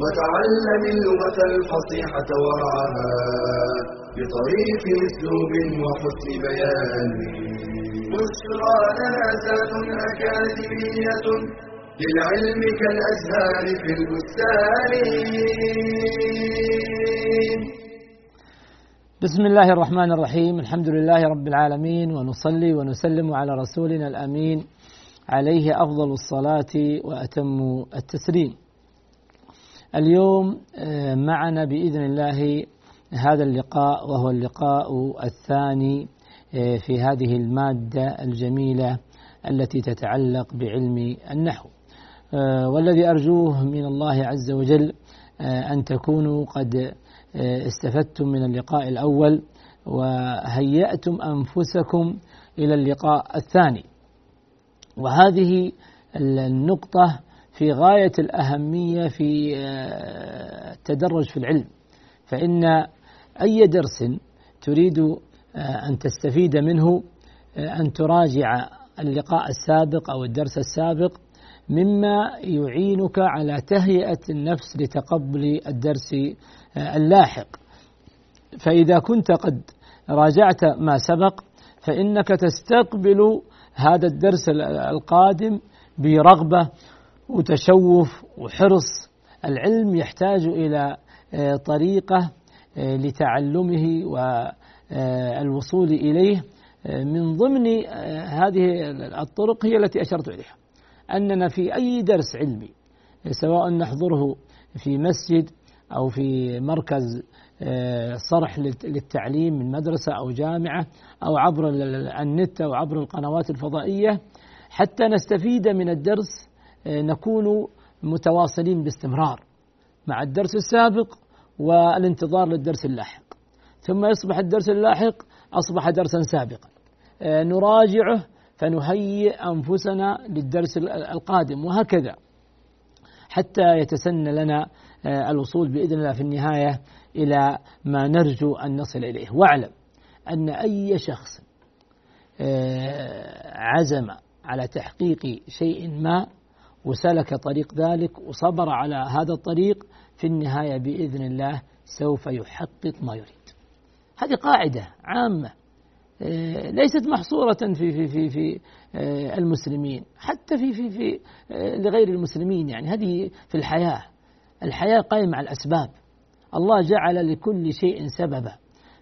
وتعلم اللغة الفصيحة ورعاها بطريق أسلوب وحسن بيان. بشرى لنا زاد أكاديمية للعلم كالأزهار في البستان. بسم الله الرحمن الرحيم. الحمد لله رب العالمين ونصلي ونسلم على رسولنا الأمين. عليه أفضل الصلاة وأتم التسليم. اليوم معنا بإذن الله هذا اللقاء وهو اللقاء الثاني في هذه المادة الجميلة التي تتعلق بعلم النحو. والذي أرجوه من الله عز وجل أن تكونوا قد استفدتم من اللقاء الأول وهيأتم أنفسكم إلى اللقاء الثاني. وهذه النقطة في غاية الأهمية في التدرج في العلم. فإن أي درس تريد أن تستفيد منه أن تراجع اللقاء السابق أو الدرس السابق مما يعينك على تهيئة النفس لتقبل الدرس اللاحق. فإذا كنت قد راجعت ما سبق فإنك تستقبل هذا الدرس القادم برغبة وتشوف وحرص. العلم يحتاج إلى طريقة لتعلمه والوصول إليه من ضمن هذه الطرق هي التي أشرت إليها. أننا في أي درس علمي سواء نحضره في مسجد أو في مركز صرح للتعليم من مدرسة أو جامعة أو عبر النت أو عبر القنوات الفضائية حتى نستفيد من الدرس نكون متواصلين باستمرار مع الدرس السابق والانتظار للدرس اللاحق. ثم يصبح الدرس اللاحق أصبح درسا سابقا. نراجعه فنهيئ أنفسنا للدرس القادم وهكذا. حتى يتسنى لنا الوصول بإذن الله في النهاية إلى ما نرجو أن نصل إليه، واعلم أن أي شخص عزم على تحقيق شيء ما وسلك طريق ذلك وصبر على هذا الطريق في النهاية بإذن الله سوف يحقق ما يريد. هذه قاعدة عامة ليست محصورة في في في في المسلمين، حتى في في في لغير المسلمين يعني. هذه في الحياة الحياة قائمة على الأسباب. الله جعل لكل شيء سببا.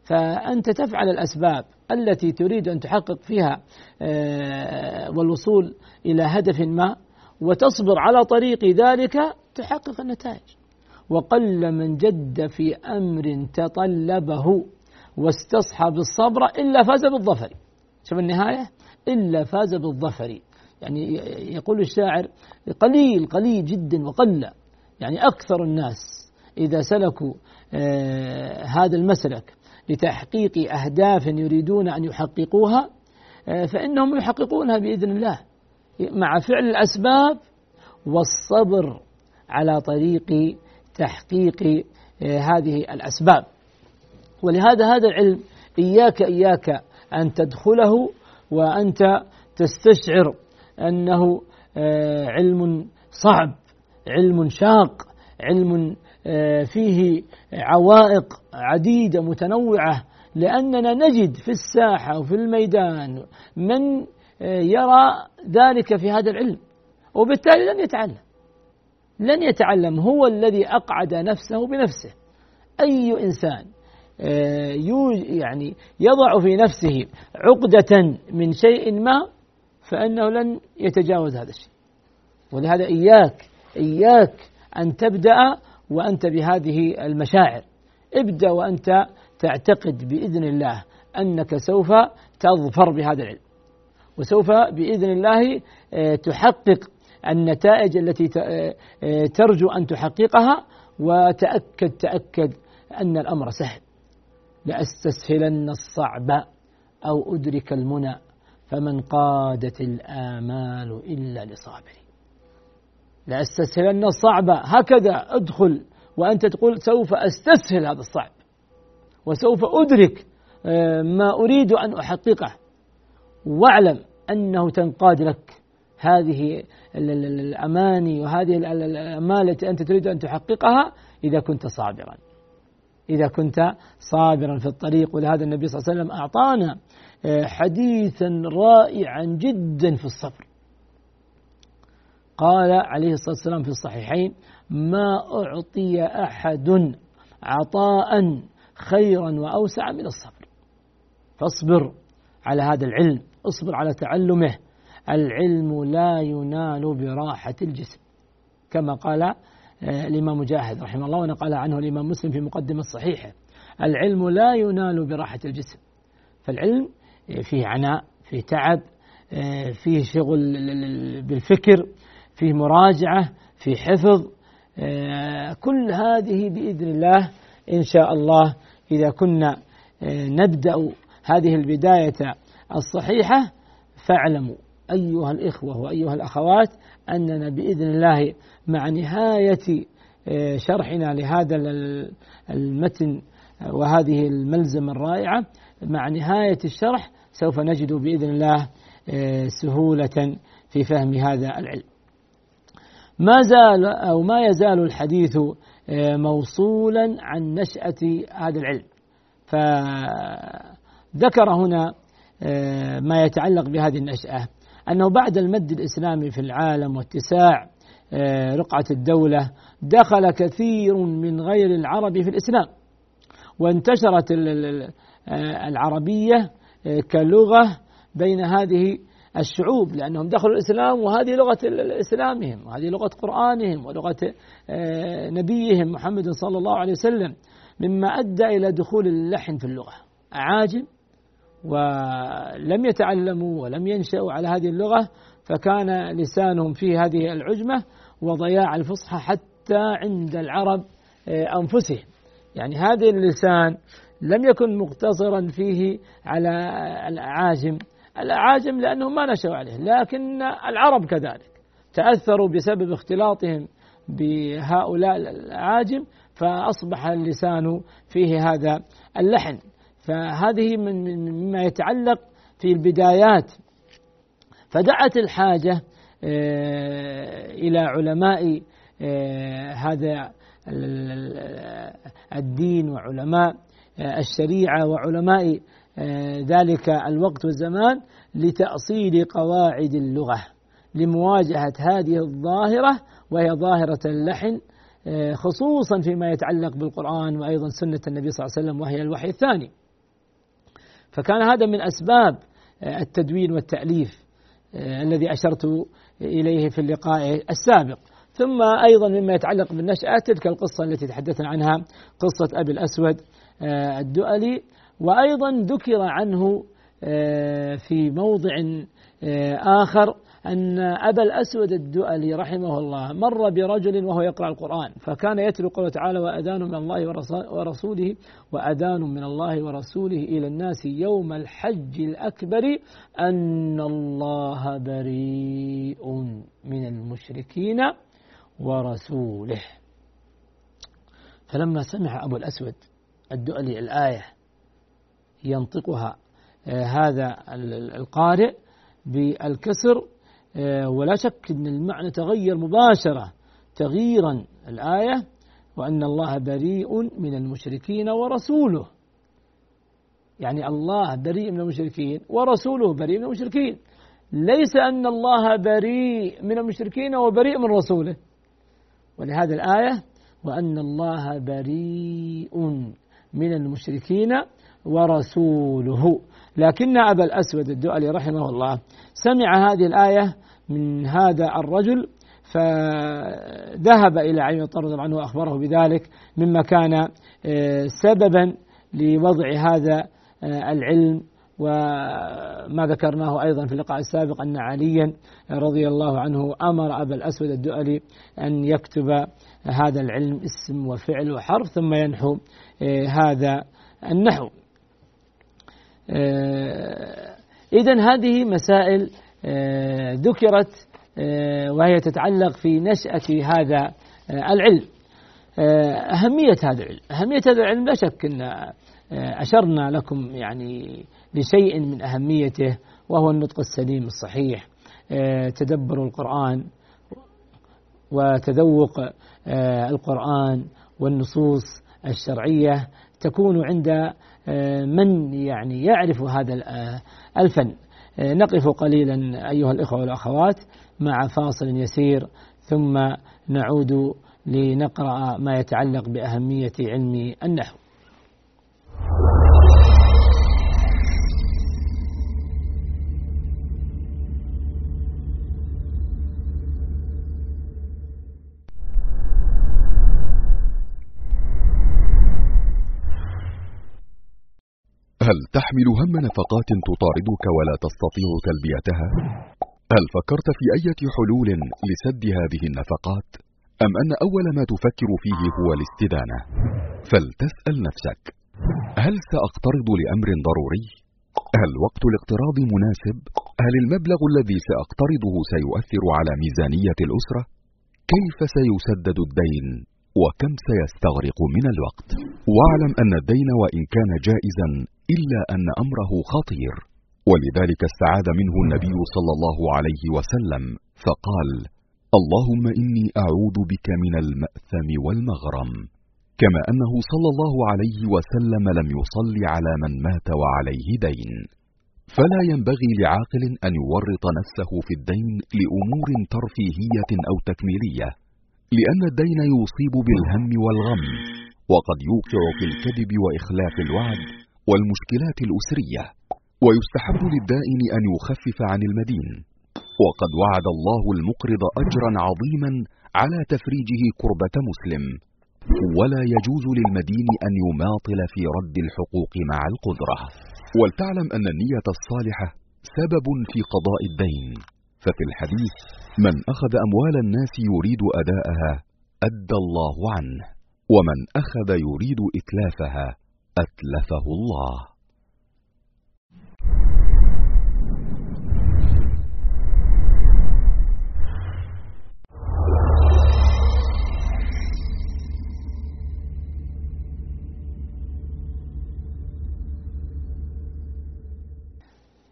فأنت تفعل الأسباب التي تريد أن تحقق فيها والوصول إلى هدف ما وتصبر على طريق ذلك تحقق النتائج. وقل من جد في أمر تطلبه واستصحب الصبر إلا فاز بالظفر. شوف النهاية؟ إلا فاز بالظفر. يعني يقول الشاعر قليل قليل جدا وقل. يعني أكثر الناس إذا سلكوا آه هذا المسلك لتحقيق أهداف يريدون أن يحققوها آه فإنهم يحققونها بإذن الله. مع فعل الأسباب والصبر على طريق تحقيق آه هذه الأسباب. ولهذا هذا العلم إياك إياك أن تدخله وأنت تستشعر أنه علم صعب علم شاق علم فيه عوائق عديدة متنوعة. لأننا نجد في الساحة وفي الميدان من يرى ذلك في هذا العلم. وبالتالي لن يتعلم. لن يتعلم. هو الذي أقعد نفسه بنفسه. أي إنسان يعني يضع في نفسه عقدة من شيء ما فإنه لن يتجاوز هذا الشيء. ولهذا إياك إياك أن تبدأ وأنت بهذه المشاعر. ابدأ وأنت تعتقد بإذن الله أنك سوف تظفر بهذا العلم. وسوف بإذن الله تحقق النتائج التي ترجو أن تحققها. وتأكد تأكد أن الأمر سهل. لأستسهلن الصعب أو أدرك المنى فمن قادت الآمال إلا لصابر لأستسهلن الصعب. هكذا أدخل وأنت تقول سوف أستسهل هذا الصعب. وسوف أدرك آه، ما أريد أن أحققه. واعلم أنه تنقاد لك هذه الأماني وهذه الأمال التي أنت تريد أن تحققها إذا كنت صابرا. إذا كنت صابرا في الطريق. ولهذا النبي صلى الله عليه وسلم أعطانا آه، حديثا رائعا جدا في الصبر. قال عليه الصلاة والسلام في الصحيحين ما أعطي أحد عطاء خيرا وأوسع من الصبر. فاصبر. على هذا العلم اصبر على تعلمه. العلم لا ينال براحة الجسم كما قال آه، الإمام مجاهد رحمه الله ونقل عنه الإمام مسلم في مقدمة صحيحة. العلم لا ينال براحة الجسم فالعلم فيه عناء فيه تعب آه، فيه شغل بالفكر فيه مراجعة فيه حفظ آه، كل هذه بإذن الله إن شاء الله إذا كنا نبدأ هذه البداية الصحيحة فاعلموا أيها الإخوة وأيها الأخوات أننا بإذن الله مع نهاية آه، شرحنا لهذا المتن وهذه الملزمة الرائعة مع نهاية الشرح سوف نجد بإذن الله آه، سهولة في فهم هذا العلم. ما زال أو ما يزال الحديث آه، موصولا عن نشأة هذا العلم. فذكر هنا ما يتعلق بهذه النشأة أنه بعد المد الإسلامي في العالم واتساع آه، رقعة الدولة دخل كثير من غير العرب في الإسلام وانتشرت آه، العربية آه، كلغة بين هذه الشعوب لأنهم دخلوا الإسلام وهذه لغة إسلامهم وهذه لغة قرآنهم ولغة نبيهم محمد صلى الله عليه وسلم مما أدى إلى دخول اللحن في اللغة. أعاجم ولم يتعلموا ولم ينشأوا على هذه اللغة فكان لسانهم في هذه العجمة وضياع الفصحى حتى عند العرب آه، أنفسهم. يعني هذا اللسان لم يكن مقتصرا فيه على الأعاجم الأعاجم لأنهم ما نشأوا عليه لكن العرب كذلك تأثروا بسبب اختلاطهم بهؤلاء الأعاجم فأصبح اللسان فيه هذا اللحن. فهذه من مما يتعلق في البدايات. فدعت الحاجة آه، إلى علماء آه، هذا الدين وعلماء آه، الشريعة وعلماء ذلك الوقت والزمان لتأصيل قواعد اللغة لمواجهة هذه الظاهرة وهي ظاهرة اللحن خصوصا فيما يتعلق بالقرآن وأيضا سنة النبي صلى الله عليه وسلم وهي الوحي الثاني. فكان هذا من أسباب التدوين والتأليف آه، الذي أشرت إليه في اللقاء السابق. ثم أيضا مما يتعلق بالنشأة تلك القصة التي تحدثنا عنها قصة أبي الأسود آه، الدؤلي. وأيضا ذكر عنه آه، في موضع آخر أن أبا الأسود الدؤلي رحمه الله مر برجل وهو يقرأ القرآن فكان يتلو قوله تعالى وأذان من الله ورسوله وأذان من الله ورسوله إلى الناس يوم الحج الأكبر أن الله بريء من المشركين ورسوله. فلما سمع أبو الأسود الدؤلي الآية ينطقها آه، هذا القارئ بالكسر ولا شك أن المعنى تغير مباشرة تغييرا الآية وأن الله بريء من المشركين ورسوله. يعني الله بريء من المشركين ورسوله بريء من المشركين. ليس أن الله بريء من المشركين وبريء من رسوله. ولهذا الآية وأن الله بريء من المشركين ورسوله. لكن أبا الأسود الدؤلي رحمه الله سمع هذه الآية من هذا الرجل فذهب إلى علي طرد عنه وأخبره بذلك مما كان آه، سببا لوضع هذا آه، العلم وما ذكرناه أيضا في اللقاء السابق أن عليا رضي الله عنه أمر أبا الأسود الدؤلي أن يكتب هذا العلم اسم وفعل وحرف ثم ينحو آه، هذا النحو. إذا هذه مسائل آه، ذكرت وهي تتعلق في نشأة هذا العلم. أهمية هذا العلم. أهمية هذا العلم لا شك أن أشرنا لكم يعني لشيء من أهميته وهو النطق السليم الصحيح. تدبر القرآن وتذوق آه، القرآن والنصوص الشرعية تكون عند آه، من يعني يعرف هذا آه، الفن؟ نقف قليلا أيها الإخوة والأخوات مع فاصل يسير ثم نعود لنقرأ ما يتعلق بأهمية علم النحو. هل تحمل هم نفقات تطاردك ولا تستطيع تلبيتها؟ هل فكرت في أية حلول لسد هذه النفقات؟ أم أن أول ما تفكر فيه هو الاستدانة؟ فلتسأل نفسك: هل سأقترض لأمر ضروري؟ هل وقت الاقتراض مناسب؟ هل المبلغ الذي سأقترضه سيؤثر على ميزانية الأسرة؟ كيف سيسدد الدين؟ وكم سيستغرق من الوقت؟ واعلم أن الدين وإن كان جائزا إلا أن أمره خطير. ولذلك استعاذ منه النبي صلى الله عليه وسلم فقال اللهم إني أعوذ بك من المأثم والمغرم. كما أنه صلى الله عليه وسلم لم يصل على من مات وعليه دين. فلا ينبغي لعاقل أن يورط نفسه في الدين لأمور ترفيهية أو تكميلية لأن الدين يصيب بالهم والغم وقد يوقع في الكذب وإخلاف الوعد والمشكلات الأسرية. ويستحب للدائن أن يخفف عن المدين. وقد وعد الله المقرض أجرا عظيما على تفريجه كربة مسلم. ولا يجوز للمدين أن يماطل في رد الحقوق مع القدرة. ولتعلم أن النية الصالحة سبب في قضاء الدين. ففي الحديث من أخذ أموال الناس يريد أداءها أدى الله عنه. ومن أخذ يريد إتلافها أتلفه الله.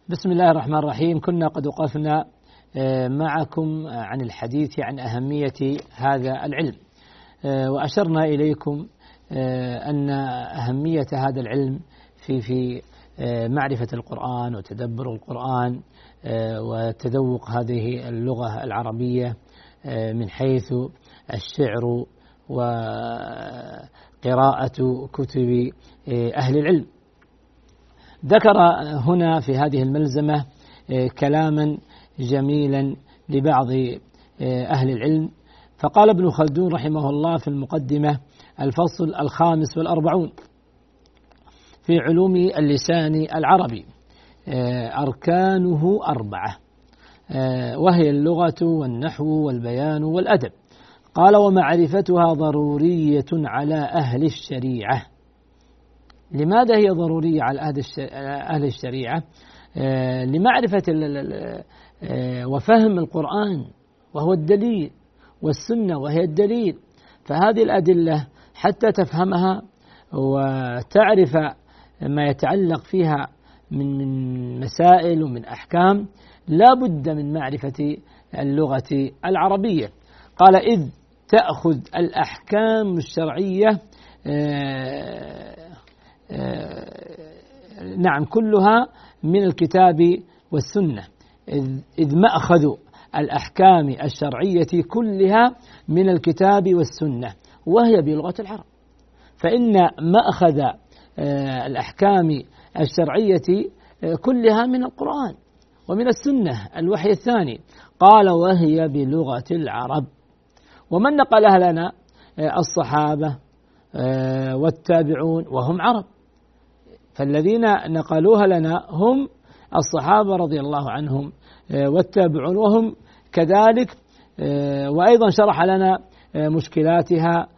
بسم الله الرحمن الرحيم كنا قد وقفنا معكم عن الحديث عن أهمية هذا العلم وأشرنا إليكم أن أهمية هذا العلم في في آه، معرفة القرآن وتدبر القرآن آه، وتذوق هذه اللغة العربية من حيث الشعر وقراءة كتب أهل العلم. ذكر هنا في هذه الملزمة كلاما جميلا لبعض أهل العلم. فقال ابن خلدون رحمه الله في المقدمة الفصل الخامس والأربعون في علوم اللسان العربي. آه، أركانه أربعة. آه، وهي اللغة والنحو والبيان والأدب. قال ومعرفتها ضرورية على أهل الشريعة. لماذا هي ضرورية على أهل الشريعة؟ آه، لمعرفة وفهم القرآن وهو الدليل والسنة وهي الدليل. فهذه الأدلة حتى تفهمها وتعرف ما يتعلق فيها من من مسائل ومن أحكام. لا بد من معرفة اللغة العربية. قال إذ تأخذ الأحكام الشرعية آه، آه، نعم كلها من الكتاب والسنة. إذ مأخذ الأحكام الشرعية كلها من الكتاب والسنة. وهي بلغة العرب. فإن مأخذ آه، الأحكام الشرعية آه، كلها من القرآن ومن السنة. الوحي الثاني قال وهي بلغة العرب. ومن نقلها لنا؟ آه، الصحابة والتابعون وهم عرب. فالذين نقلوها لنا هم الصحابة رضي الله عنهم والتابعون. وهم كذلك وأيضا شرح لنا مشكلاتها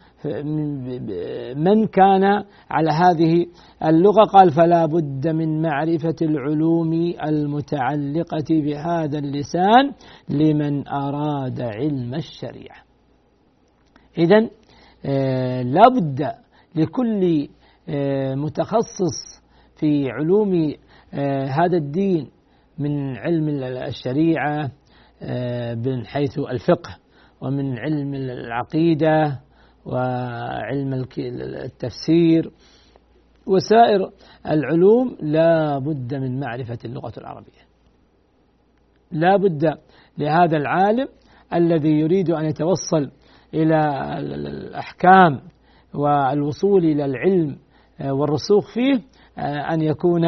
من كان على هذه اللغة قال فلا بد من معرفة العلوم المتعلقة بهذا اللسان لمن أراد علم الشريعة. إذا لا بد لكل متخصص في علوم هذا الدين من علم الشريعة آه، من حيث الفقه ومن علم العقيدة وعلم التفسير وسائر العلوم لا بد من معرفة اللغة العربية. لا بد لهذا العالم الذي يريد أن يتوصل إلى الأحكام والوصول إلى العلم آه، والرسوخ فيه آه، أن يكون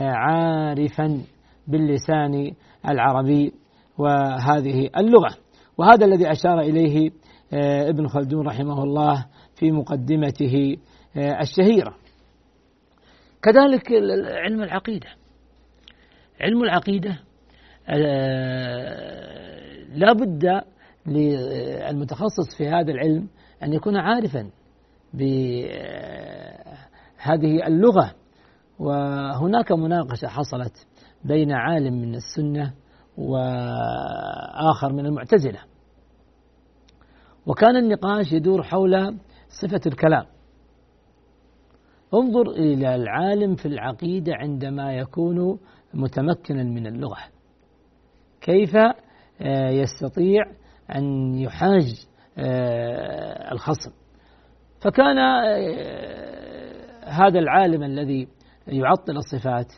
عارفا باللسان العربي وهذه اللغة. وهذا الذي أشار إليه آه، ابن خلدون رحمه الله في مقدمته آه، الشهيرة. كذلك علم العقيدة. علم العقيدة آه، لا بد للمتخصص في هذا العلم أن يكون عارفا بهذه اللغة. وهناك مناقشة حصلت بين عالم من السنة وآخر من المعتزلة. وكان النقاش يدور حول صفة الكلام. انظر إلى العالم في العقيدة عندما يكون متمكنا من اللغة. كيف آه، يستطيع أن يحاج آه، الخصم. فكان آه، هذا العالم الذي يعطل الصفات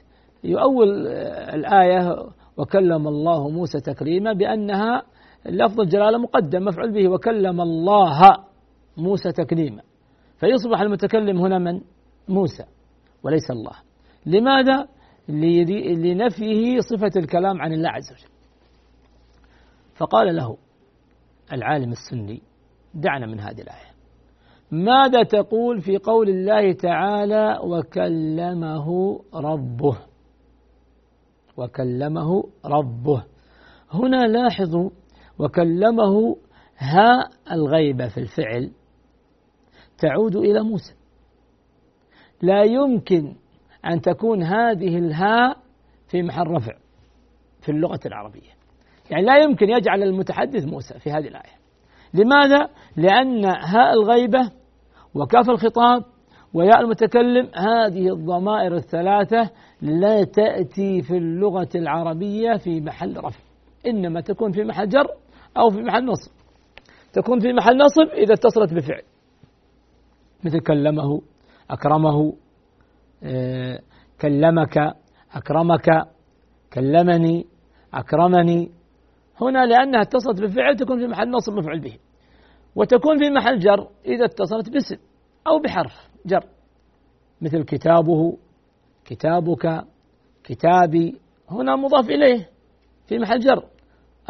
يؤول الآية وكلم الله موسى تكريما بأنها لفظ الجلالة مقدم مفعول به وكلم الله موسى تكريما فيصبح المتكلم هنا من؟ موسى وليس الله. لماذا؟ لنفيه صفة الكلام عن الله عز وجل. فقال له العالم السني دعنا من هذه الآية. ماذا تقول في قول الله تعالى وكلمه ربه؟ وكلمه ربه. هنا لاحظوا وكلمه ها الغيبة في الفعل تعود إلى موسى. لا يمكن أن تكون هذه الهاء في محل رفع في اللغة العربية. يعني لا يمكن يجعل المتحدث موسى في هذه الآية. لماذا؟ لأن هاء الغيبة وكاف الخطاب وياء المتكلم هذه الضمائر الثلاثة لا تأتي في اللغة العربية في محل رفع. إنما تكون في محل جر أو في محل نصب. تكون في محل نصب إذا اتصلت بفعل. مثل كلمه أكرمه آه، كلمك أكرمك كلمني أكرمني. هنا لأنها اتصلت بفعل تكون في محل نصب مفعول به. وتكون في محل جر إذا اتصلت باسم أو بحرف جر. مثل كتابه كتابك كتابي. هنا مضاف إليه في محل جر.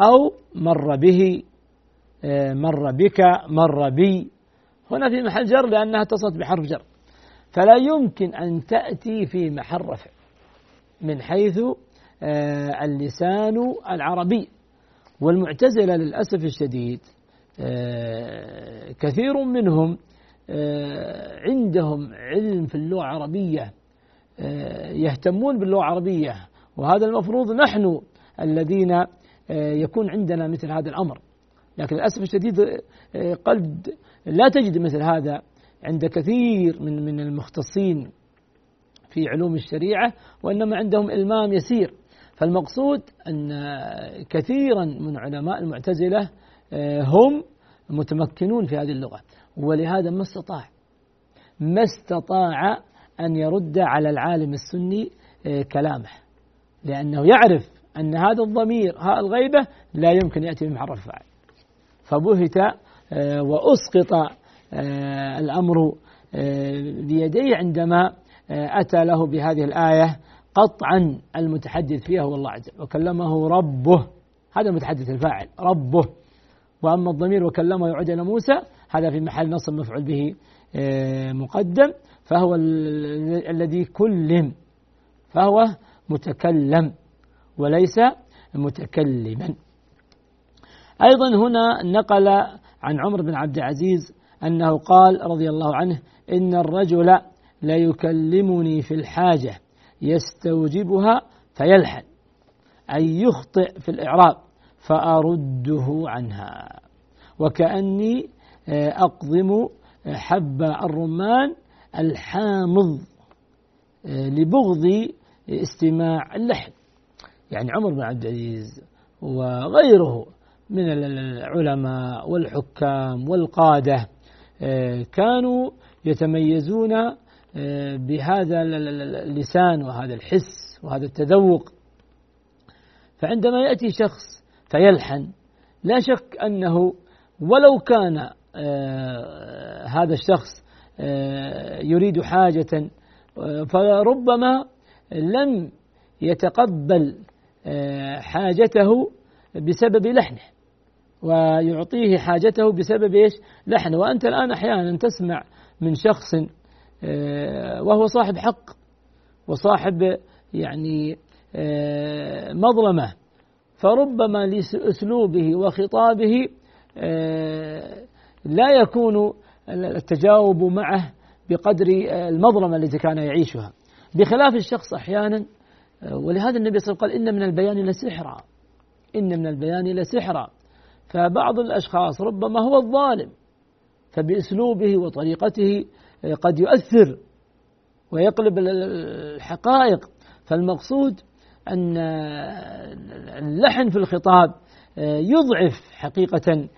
أو مر به آه، مر بك مر بي. هنا في محل جر لأنها اتصلت بحرف جر. فلا يمكن أن تأتي في محل رفع من حيث آه، اللسان العربي. والمعتزلة للأسف الشديد آه، كثير منهم عندهم علم في اللغة العربية يهتمون باللغة العربية. وهذا المفروض نحن الذين يكون عندنا مثل هذا الأمر. لكن للأسف الشديد آه، قد لا تجد مثل هذا عند كثير من من المختصين في علوم الشريعة وإنما عندهم إلمام يسير. فالمقصود أن كثيرا من علماء المعتزلة هم متمكنون في هذه اللغة. ولهذا ما استطاع ما استطاع أن يرد على العالم السني آه، كلامه. لأنه يعرف أن هذا الضمير هاء الغيبة لا يمكن يأتي بمحرف فاعل فبهت آه، وأسقط آه، الأمر بيديه عندما أتى له بهذه الآية قطعا المتحدث فيها هو الله عز وجل وكلمه ربه. هذا المتحدث الفاعل ربه. وأما الضمير وكلمه يعود إلى موسى هذا في محل نصب مفعول به مقدم. فهو الذي كلم فهو متكلم. وليس متكلما. أيضا هنا نقل عن عمر بن عبد العزيز أنه قال رضي الله عنه إن الرجل ليكلمني في الحاجة يستوجبها فيلحن أي يخطئ في الإعراب فأرده عنها وكأني أقضم حب الرمان الحامض لبغض استماع اللحن. يعني عمر بن عبد العزيز وغيره من العلماء والحكام والقادة كانوا يتميزون بهذا اللسان وهذا الحس وهذا التذوق. فعندما يأتي شخص فيلحن لا شك أنه ولو كان هذا الشخص يريد حاجة فربما لم يتقبل حاجته بسبب لحنه ويعطيه حاجته بسبب إيش؟ لحنه وأنت الآن أحيانا تسمع من شخص وهو صاحب حق وصاحب يعني مظلمة فربما لأسلوبه وخطابه لا يكون التجاوب معه بقدر المظلمة التي كان يعيشها بخلاف الشخص أحيانا ولهذا النبي صلى الله عليه وسلم قال إن من البيان لسحرا. إن من البيان لسحرا. فبعض الأشخاص ربما هو الظالم فبأسلوبه وطريقته قد يؤثر ويقلب الحقائق. فالمقصود أن اللحن في الخطاب يضعف حقيقة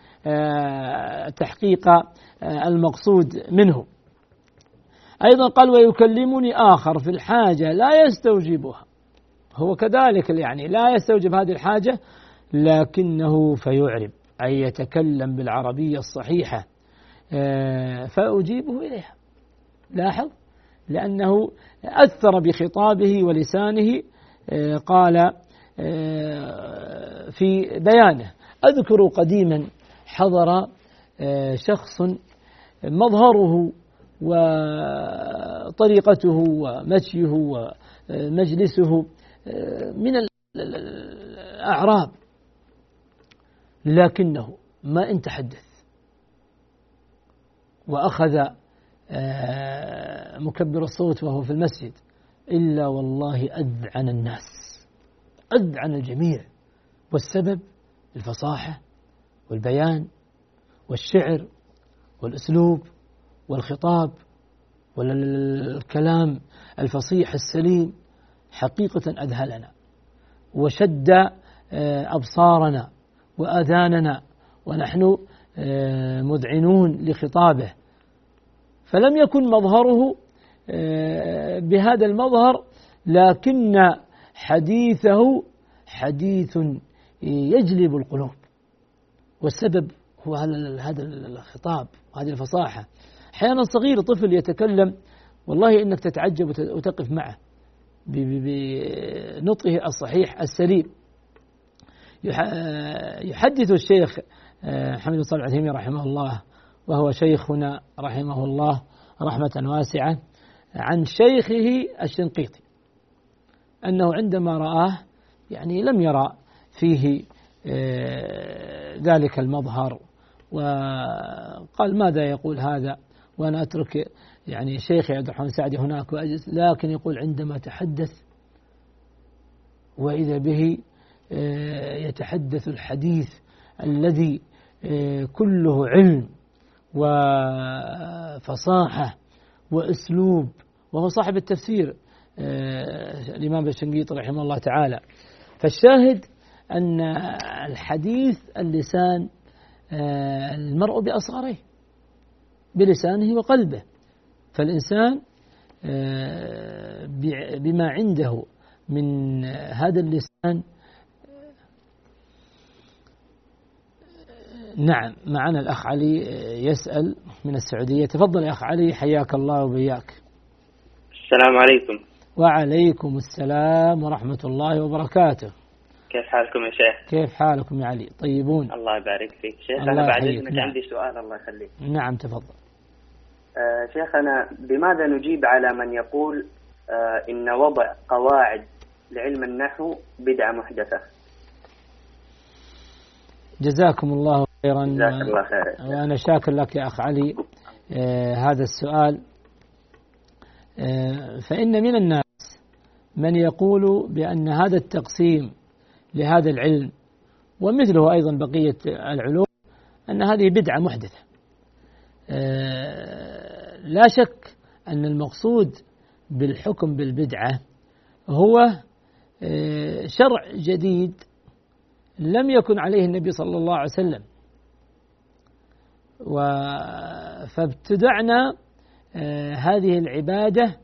تحقيق المقصود منه. أيضا قال ويكلمني آخر في الحاجة لا يستوجبها. هو كذلك يعني لا يستوجب هذه الحاجة لكنه فيعرب أي يتكلم بالعربية الصحيحة فأجيبه إليها. لاحظ؟ لأنه أثر بخطابه ولسانه قال في بيانه. أذكر قديما حضر شخص مظهره وطريقته ومشيه ومجلسه من الأعراب. لكنه ما إن تحدث وأخذ مكبر الصوت وهو في المسجد. إلا والله أذعن الناس. أذعن الجميع. والسبب الفصاحة والبيان والشعر والأسلوب والخطاب والكلام الفصيح السليم حقيقة أذهلنا وشد أبصارنا وأذاننا ونحن مذعنون لخطابه. فلم يكن مظهره بهذا المظهر لكن حديثه حديث يجلب القلوب. والسبب هو هذا الخطاب وهذه الفصاحة. أحيانا صغير طفل يتكلم والله إنك تتعجب وتقف معه. بنطقه الصحيح السليم. يحدث الشيخ حمد صالح العثيمين رحمه الله وهو شيخنا رحمه الله رحمة واسعة عن شيخه الشنقيطي أنه عندما رآه يعني لم يرى فيه ذلك المظهر وقال ماذا يقول هذا؟ وأنا أترك يعني شيخي عبد الرحمن سعدي هناك وأجلس لكن يقول عندما تحدث وإذا به يتحدث الحديث الذي كله علم وفصاحة وأسلوب وهو صاحب التفسير الإمام الشنقيط رحمه الله تعالى. فالشاهد أن الحديث اللسان المرء بأصغره بلسانه وقلبه. فالإنسان بما عنده من هذا اللسان نعم معنا الأخ علي يسأل من السعودية تفضل يا أخ علي حياك الله وبياك السلام عليكم وعليكم السلام ورحمة الله وبركاته كيف حالكم يا شيخ؟ كيف حالكم يا علي؟ طيبون الله يبارك فيك شيخ أنا بعد. إذنك نعم. عندي سؤال الله يخليك نعم تفضل آه شيخنا بماذا نجيب على من يقول آه إن وضع قواعد لعلم النحو بدعة محدثة؟ جزاكم الله خيرا. جزاك الله خير. وأنا شاكر لك يا أخ علي آه هذا السؤال. فإن من الناس من يقول بأن هذا التقسيم لهذا العلم ومثله أيضا بقية العلوم أن هذه بدعة محدثة. لا شك أن المقصود بالحكم بالبدعة هو آه شرع جديد لم يكن عليه النبي صلى الله عليه وسلم. فابتدعنا آه هذه العبادة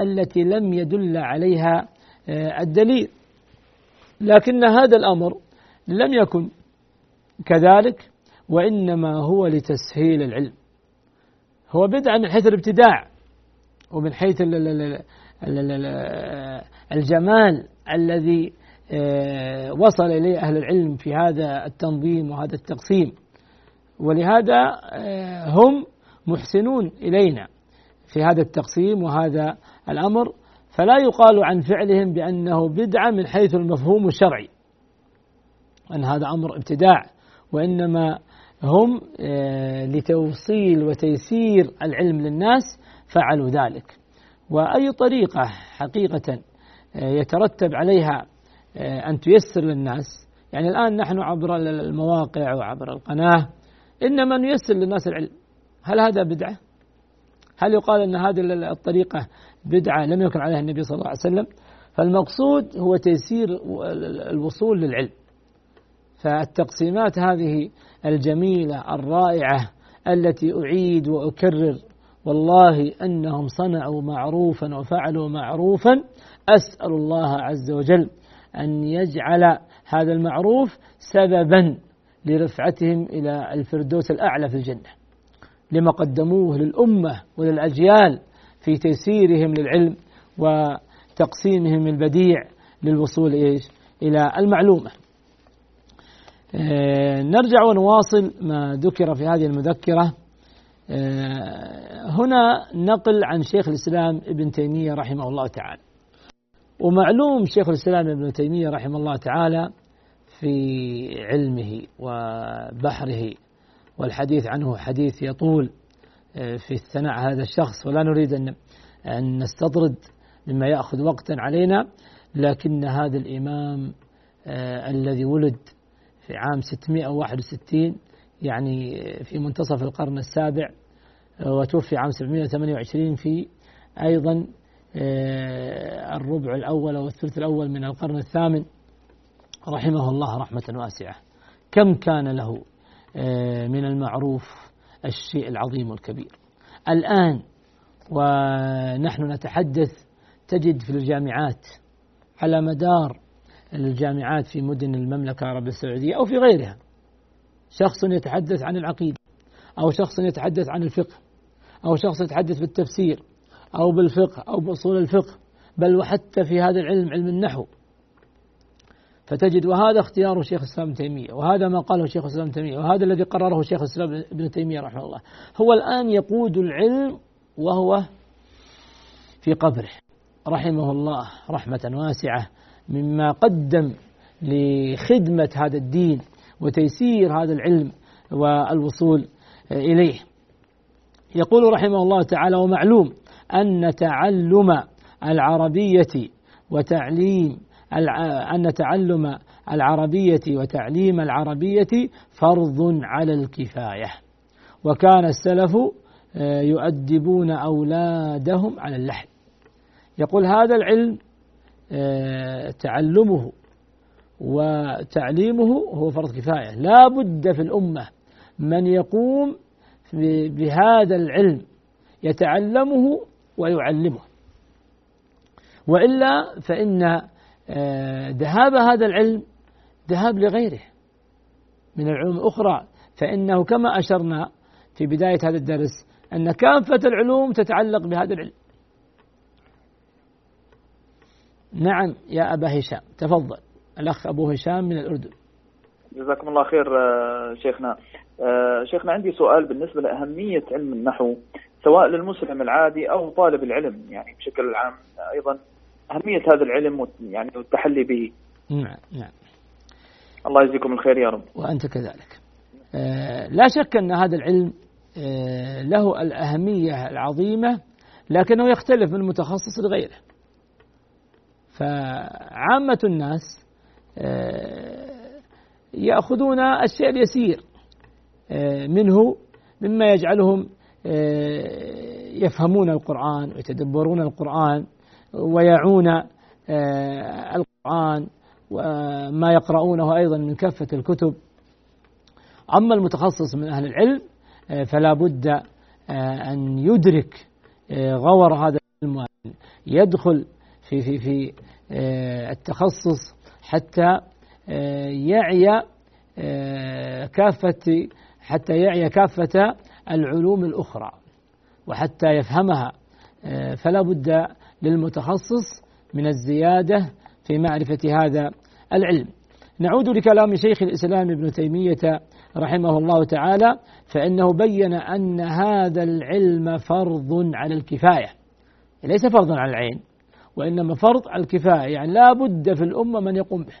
التي لم يدل عليها آه الدليل. لكن هذا الأمر لم يكن كذلك وإنما هو لتسهيل العلم. هو بدعة من حيث الابتداع ومن حيث الجمال الذي وصل إليه أهل العلم في هذا التنظيم وهذا التقسيم. ولهذا هم محسنون إلينا في هذا التقسيم وهذا الأمر. فلا يقال عن فعلهم بأنه بدعة من حيث المفهوم الشرعي أن هذا أمر ابتداع وإنما هم لتوصيل وتيسير العلم للناس فعلوا ذلك. وأي طريقة حقيقة يترتب عليها أن تيسر للناس يعني الآن نحن عبر المواقع وعبر القناة إنما نيسر للناس العلم هل هذا بدعة؟ هل يقال أن هذه الطريقة بدعة لم يكن عليها النبي صلى الله عليه وسلم؟ فالمقصود هو تيسير الوصول للعلم. فالتقسيمات هذه الجميلة الرائعة التي أعيد وأكرر والله أنهم صنعوا معروفا وفعلوا معروفا أسأل الله عز وجل أن يجعل هذا المعروف سببا لرفعتهم إلى الفردوس الأعلى في الجنة لما قدموه للأمة وللأجيال في تيسيرهم للعلم وتقسيمهم البديع للوصول إيش؟ إلى المعلومة. نرجع ونواصل ما ذكر في هذه المذكرة. آه هنا نقل عن شيخ الإسلام ابن تيمية رحمه الله تعالى. ومعلوم شيخ الإسلام ابن تيمية رحمه الله تعالى في علمه وبحره والحديث عنه حديث يطول في الثناء هذا الشخص. ولا نريد أن أن نستطرد مما يأخذ وقتا علينا لكن هذا الإمام الذي ولد في عام 661 يعني في منتصف القرن السابع وتوفي عام 728 في أيضا الربع الأول أو الثلث الأول من القرن الثامن. رحمه الله رحمة واسعة. كم كان له من المعروف الشيء العظيم الكبير؟ الآن ونحن نتحدث تجد في الجامعات على مدار الجامعات في مدن المملكة العربية السعودية أو في غيرها. شخص يتحدث عن العقيدة أو شخص يتحدث عن الفقه أو شخص يتحدث بالتفسير أو بالفقه أو بأصول الفقه بل وحتى في هذا العلم علم النحو. فتجد وهذا اختيار شيخ الإسلام ابن تيمية وهذا ما قاله شيخ الإسلام ابن تيمية وهذا الذي قرره شيخ الإسلام ابن تيمية رحمه الله. هو الآن يقود العلم وهو في قبره. رحمه الله رحمة واسعة. مما قدم لخدمة هذا الدين وتيسير هذا العلم والوصول إليه. يقول رحمه الله تعالى ومعلوم أن تعلم العربية وتعليم أن تعلم العربية وتعليم العربية فرض على الكفاية. وكان السلف يؤدبون أولادهم على اللحن يقول هذا العلم تعلمه وتعليمه هو فرض كفاية. لا بد في الأمة من يقوم بهذا العلم يتعلمه ويعلمه. وإلا فإن ذهاب هذا العلم ذهاب لغيره. من العلوم الأخرى. فإنه كما أشرنا في بداية هذا الدرس أن كافة العلوم تتعلق بهذا العلم. نعم يا أبا هشام تفضل. الأخ أبو هشام من الأردن. جزاكم الله خير شيخنا. شيخنا عندي سؤال بالنسبة لأهمية علم النحو سواء للمسلم العادي أو طالب العلم يعني بشكل عام أيضا أهمية هذا العلم يعني والتحلي به. نعم نعم. الله يجزيكم الخير يا رب. وأنت كذلك. آه لا شك أن هذا العلم آه له الأهمية العظيمة لكنه يختلف من متخصص لغيره. فعامة الناس آه يأخذون الشيء اليسير آه منه مما يجعلهم آه، يفهمون القرآن ويتدبرون القرآن ويعون القرآن وما يقرؤونه أيضا من كافة الكتب. أما المتخصص من أهل العلم فلا بد أن يدرك غور هذا العلم يدخل في في في التخصص حتى يعي كافة حتى يعي كافة العلوم الأخرى وحتى يفهمها آه، فلا بد للمتخصص من الزيادة في معرفة هذا العلم. نعود لكلام شيخ الإسلام ابن تيمية رحمه الله تعالى فإنه بين أن هذا العلم فرض على الكفاية ليس فرضا على العين. وإنما فرض الكفاية يعني لا بد في الأمة من يقوم به.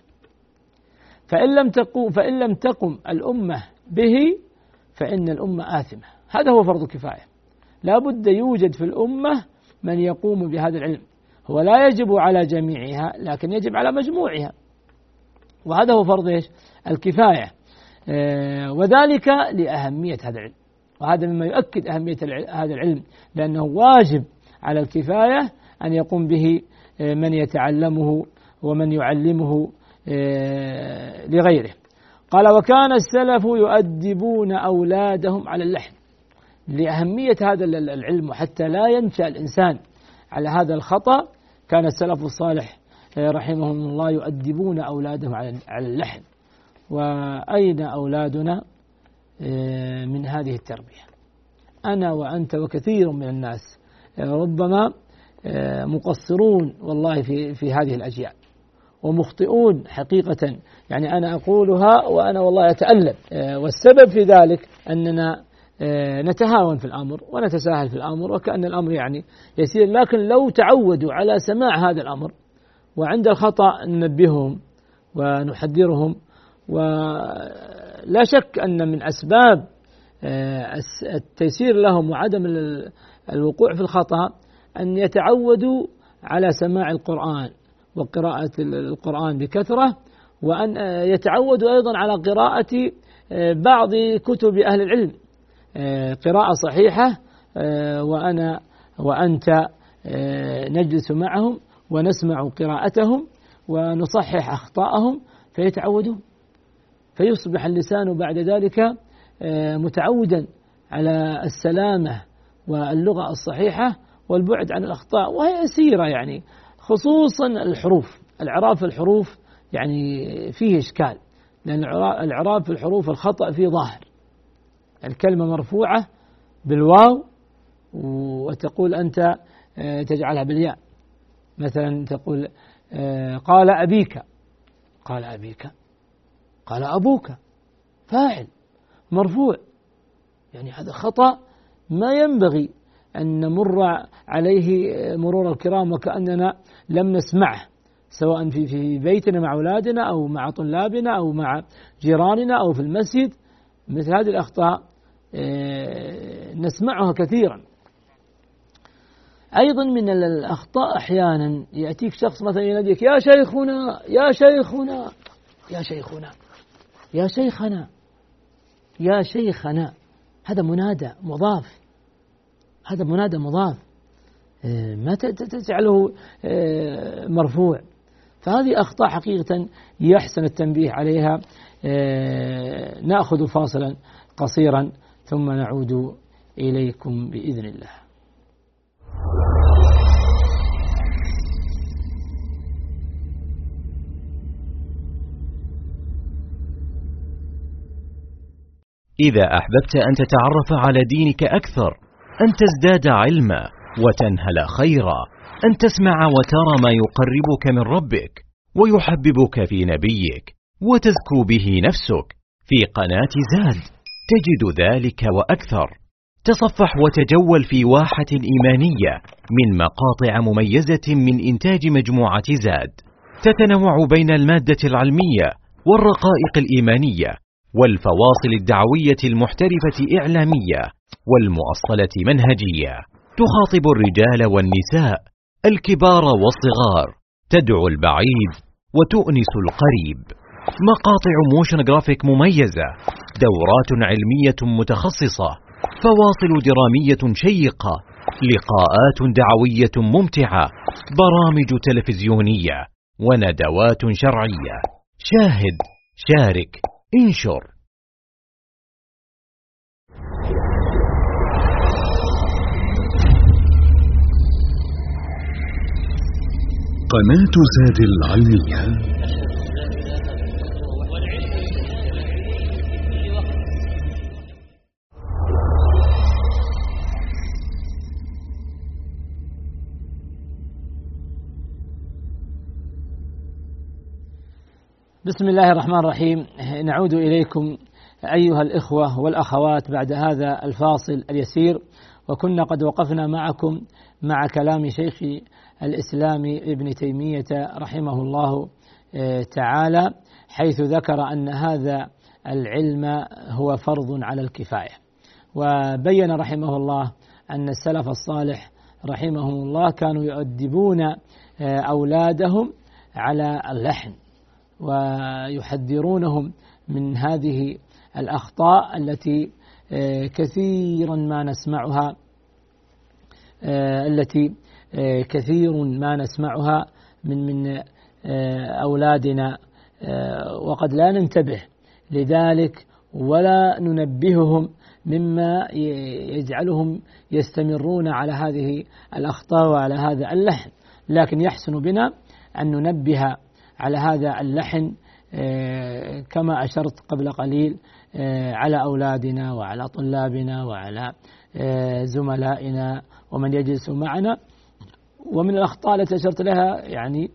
فإن لم تقوم فإن لم تقم الأمة به فإن الأمة آثمة. هذا هو فرض الكفاية. لا بد يوجد في الأمة من يقوم بهذا العلم. هو لا يجب على جميعها لكن يجب على مجموعها. وهذا هو فرض إيش؟ الكفاية. آه، وذلك لأهمية هذا العلم. وهذا مما يؤكد أهمية هذا العلم لأنه واجب على الكفاية أن يقوم به من يتعلمه ومن يعلمه آه، لغيره. قال وكان السلف يؤدبون أولادهم على اللحن لأهمية هذا العلم وحتى لا ينشأ الإنسان على هذا الخطأ كان السلف الصالح آه، رحمهم الله يؤدبون أولادهم على اللحن وأين أولادنا؟ آه، من هذه التربية. أنا وأنت وكثير من الناس. ربما مقصرون والله في في هذه الأجيال ومخطئون حقيقة. يعني أنا أقولها وأنا والله أتألم. والسبب في ذلك أننا آه، نتهاون في الأمر ونتساهل في الأمر وكأن الأمر يعني يسير. لكن لو تعودوا على سماع هذا الأمر وعند الخطأ ننبههم ونحذرهم ولا شك أن من أسباب آه، التيسير لهم وعدم الوقوع في الخطأ أن يتعودوا على سماع القرآن وقراءة القرآن بكثرة وأن يتعودوا أيضا على قراءة آه، بعض كتب أهل العلم. آه، قراءة صحيحة آه، وأنا وأنت آه، نجلس معهم ونسمع قراءتهم ونصحح أخطاءهم فيتعودون. فيصبح اللسان بعد ذلك متعودا على السلامة واللغة الصحيحة والبعد عن الأخطاء وهي يسيرة يعني خصوصا الحروف. الإعراب في الحروف يعني فيه إشكال لأن الإعراب في الحروف الخطأ فيه ظاهر. الكلمة مرفوعة بالواو وتقول أنت آه، تجعلها بالياء. مثلا تقول آه، قال أبيك. قال أبيك. قال أبوك. فاعل مرفوع. يعني هذا خطأ ما ينبغي أن نمر عليه مرور الكرام وكأننا لم نسمعه سواء في في بيتنا مع أولادنا أو مع طلابنا أو مع جيراننا أو في المسجد. مثل هذه الأخطاء آه، نسمعها كثيرا. أيضا من الأخطاء أحيانا يأتيك شخص مثلا يناديك يا شيخنا يا شيخنا يا شيخنا يا شيخنا يا شيخنا. هذا منادى مضاف. هذا منادى مضاف. آه، ما تجعله آه، مرفوع. فهذه أخطاء حقيقة يحسن التنبيه عليها. نأخذ فاصلا قصيرا ثم نعود إليكم بإذن الله. إذا أحببت أن تتعرف على دينك أكثر أن تزداد علما وتنهل خيرا أن تسمع وترى ما يقربك من ربك ويحببك في نبيك وتذكو به نفسك. في قناة زاد تجد ذلك وأكثر. تصفح وتجول في واحة إيمانية من مقاطع مميزة من إنتاج مجموعة زاد. تتنوع بين المادة العلمية والرقائق الإيمانية والفواصل الدعوية المحترفة إعلامية. والمؤصلة منهجية. تخاطب الرجال والنساء الكبار والصغار. تدعو البعيد وتؤنس القريب. مقاطع motion graphic مميزة. دورات علمية متخصصة. فواصل درامية شيقة. لقاءات دعوية ممتعة. برامج تلفزيونية. وندوات شرعية. شاهد شارك انشر. قناة زاد العلمية بسم الله الرحمن الرحيم. نعود إليكم أيها الإخوة والأخوات بعد هذا الفاصل اليسير وكنا قد وقفنا معكم مع كلام شيخ الإسلام ابن تيمية رحمه الله آه، تعالى حيث ذكر أن هذا العلم هو فرض على الكفاية. وبين رحمه الله أن السلف الصالح رحمهم الله كانوا يؤدبون آه، أولادهم على اللحن ويحذرونهم من هذه الأخطاء التي آه، كثيرا ما نسمعها التي كثير ما نسمعها من من أولادنا وقد لا ننتبه لذلك ولا ننبههم مما يجعلهم يستمرون على هذه الأخطاء وعلى هذا اللحن. لكن يحسن بنا أن ننبه على هذا اللحن آه، كما أشرت قبل قليل آه، على أولادنا وعلى طلابنا وعلى آه، زملائنا ومن يجلس معنا. ومن الأخطاء التي أشرت لها يعني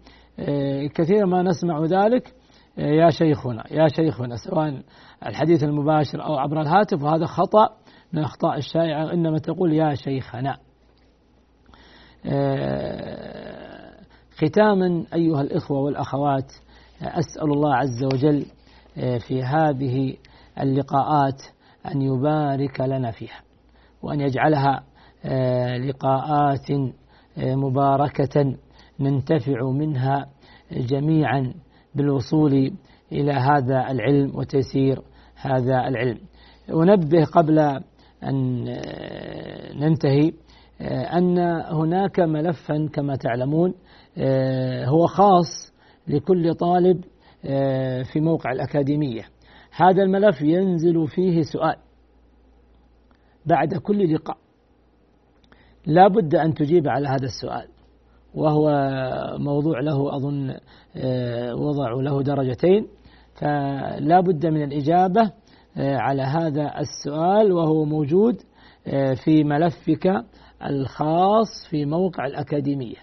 كثيرا ما نسمع ذلك يا شيخنا يا شيخنا سواء الحديث المباشر أو عبر الهاتف وهذا خطأ من الأخطاء الشائعة إنما تقول يا شيخنا. ختاما أيها الإخوة والأخوات أسأل الله عز وجل آه، في هذه اللقاءات أن يبارك لنا فيها وأن يجعلها آه، لقاءات آه، مباركة ننتفع منها جميعا بالوصول إلى هذا العلم وتيسير هذا العلم. أنبه قبل أن ننتهي أن هناك ملفا كما تعلمون هو خاص لكل طالب في موقع الأكاديمية. هذا الملف ينزل فيه سؤال بعد كل لقاء. لا بد أن تجيب على هذا السؤال وهو موضوع له أظن آه، وضع له درجتين. فلا بد من الإجابة على هذا السؤال وهو موجود في ملفك الخاص في موقع الأكاديمية.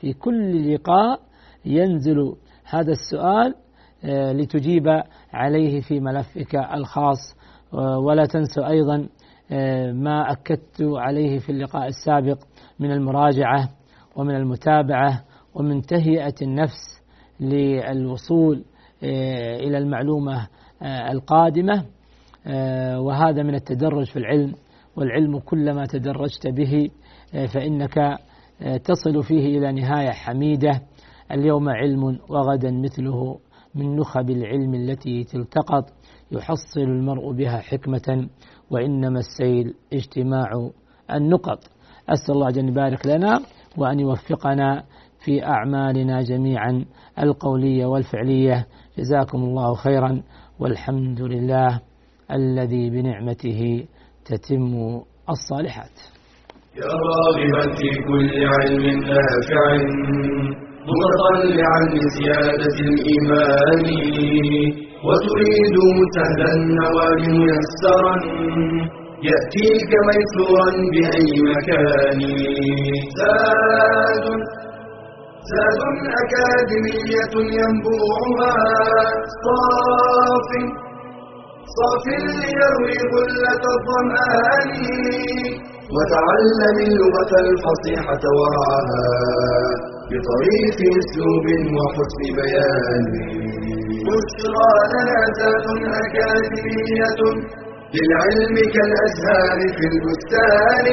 في كل لقاء ينزل هذا السؤال آه، لتجيب عليه في ملفك الخاص. آه، ولا تنسوا أيضا آه، ما أكدت عليه في اللقاء السابق من المراجعة ومن المتابعة ومن تهيئة النفس للوصول إلى المعلومة القادمة. وهذا من التدرج في العلم والعلم كلما تدرجت به فإنك تصل فيه إلى نهاية حميدة. اليوم علم وغدا مثله من نخب العلم التي تلتقط يحصل المرء بها حكمة. وإنما السيل اجتماع النقط. أسأل الله أن يبارك لنا وأن يوفقنا في أعمالنا جميعا القولية والفعلية. جزاكم الله خيرا. والحمد لله الذي بنعمته تتم الصالحات. يا راغبا في كل علم نافع متطلعا لزيادة الإيمان. وتريد سهلا النوال ميسرا يأتيك ميسورا بأي مكان. زاد زاد أكاديمية ينبوعها. صاف صاف ليروي غلة الظمآن. وتعلم اللغة الفصيحة ورعاها بطريف أسلوب وحسن بيان. بشرى لنا أكاديمية للعلم كالأزهار في البستان.